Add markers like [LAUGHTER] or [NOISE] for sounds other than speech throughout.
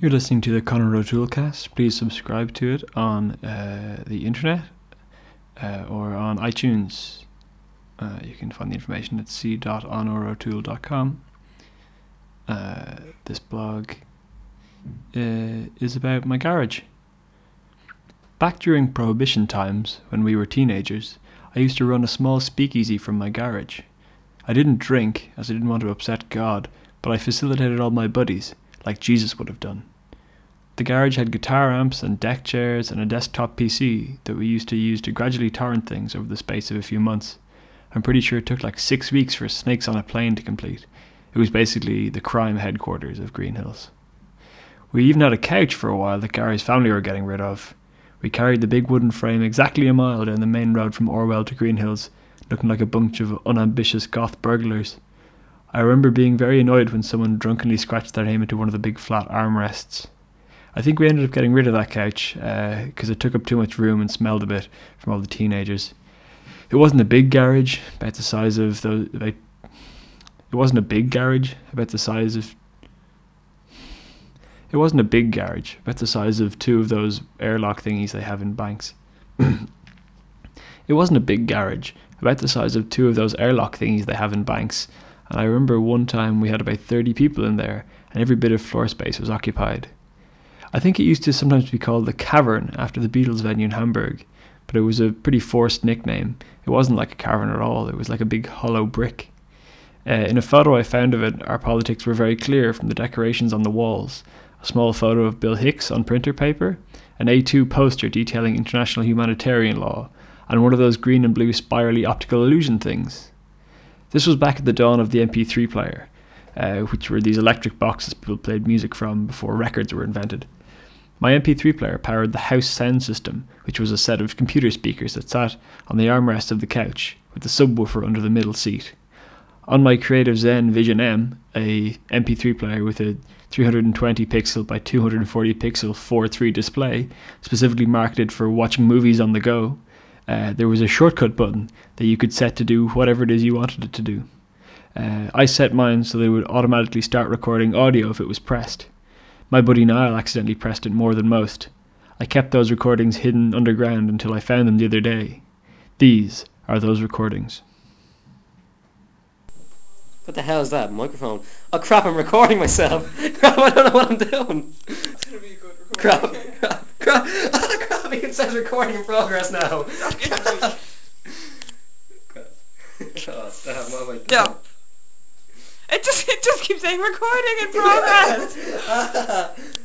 You're listening to the Conor O'Toole cast. Please subscribe to it on uh, the internet uh, or on iTunes. Uh, you can find the information at conorotoole.com. Uh, this blog uh, is about my garage. Back during Prohibition times, when we were teenagers, I used to run a small speakeasy from my garage. I didn't drink, as I didn't want to upset God, but I facilitated all my buddies, like Jesus would have done. The garage had guitar amps and deck chairs and a desktop PC that we used to use to gradually torrent things over the space of a few months. I'm pretty sure it took like six weeks for Snakes on a Plane to complete. It was basically the crime headquarters of Green Hills. We even had a couch for a while that Gary's family were getting rid of. We carried the big wooden frame exactly a mile down the main road from Orwell to Green Hills, looking like a bunch of unambitious goth burglars. I remember being very annoyed when someone drunkenly scratched their name into one of the big flat armrests. I think we ended up getting rid of that couch because uh, it took up too much room and smelled a bit from all the teenagers. It wasn't a big garage, about the size of those. About, it wasn't a big garage, about the size of. It wasn't a big garage, about the size of two of those airlock thingies they have in banks. [COUGHS] it wasn't a big garage, about the size of two of those airlock thingies they have in banks. And I remember one time we had about 30 people in there, and every bit of floor space was occupied. I think it used to sometimes be called the Cavern after the Beatles venue in Hamburg, but it was a pretty forced nickname. It wasn't like a cavern at all, it was like a big hollow brick. Uh, in a photo I found of it, our politics were very clear from the decorations on the walls. A small photo of Bill Hicks on printer paper, an A2 poster detailing international humanitarian law, and one of those green and blue spirally optical illusion things. This was back at the dawn of the MP3 player, uh, which were these electric boxes people played music from before records were invented. My MP3 player powered the house sound system, which was a set of computer speakers that sat on the armrest of the couch, with the subwoofer under the middle seat. On my Creative Zen Vision M, a MP3 player with a 320 pixel by 240 pixel 4.3 display, specifically marketed for watching movies on the go, uh, there was a shortcut button that you could set to do whatever it is you wanted it to do. Uh, I set mine so that it would automatically start recording audio if it was pressed. My buddy Niall accidentally pressed it more than most. I kept those recordings hidden underground until I found them the other day. These are those recordings. What the hell is that? Microphone. Oh crap, I'm recording myself. [LAUGHS] crap, I don't know what I'm doing. It's gonna be a good recording. Crap, crap, crap. [LAUGHS] Oh crap, it says recording in progress now. oh, damn, what am I doing? Yeah. [LAUGHS] It just it just keeps saying recording in [LAUGHS] progress.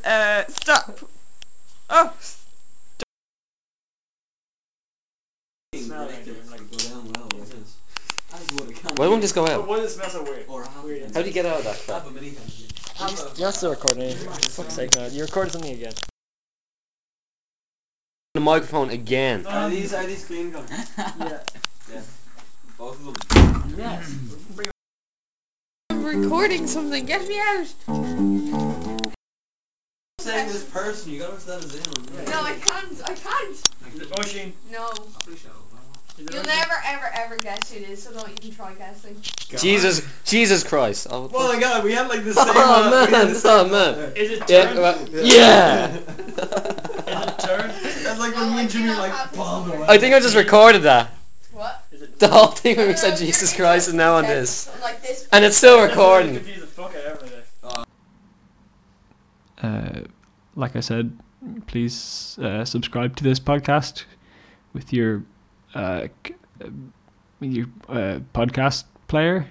uh, stop. Oh, Why won't this go out? Why does it smell so weird? How do you get out of that crap? You're still recording. For fuck's sake, now. You recorded something again. The microphone again. Are these are these clean guns? [LAUGHS] Yeah. Yeah. Both of them. Yes. I'm recording something. Get me out. Saying this person, you gotta understand his in. No, I can't. I can't. Oisin. No. You'll never, ever, ever guess who it is, so don't even try guessing. Jesus, Jesus Christ. Oh, Oh my god, we had like the [LAUGHS] same. Oh, uh, we had man, the oh, man. Is it yeah, turned? yeah. [LAUGHS] Is it turned? That's like when me I and Jimmy were like have bombed away. I think I just recorded that. What? The whole thing when we said Jesus Christ and now on this. so Like this. And it's still recording. Confuse the fuck out of everything. Uh, like I said, please uh, subscribe to this podcast with your uh, c- uh, your uh, podcast player,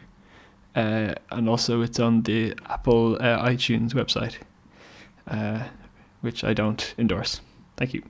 uh, and also it's on the Apple uh, iTunes website, uh, which I don't endorse. Thank you.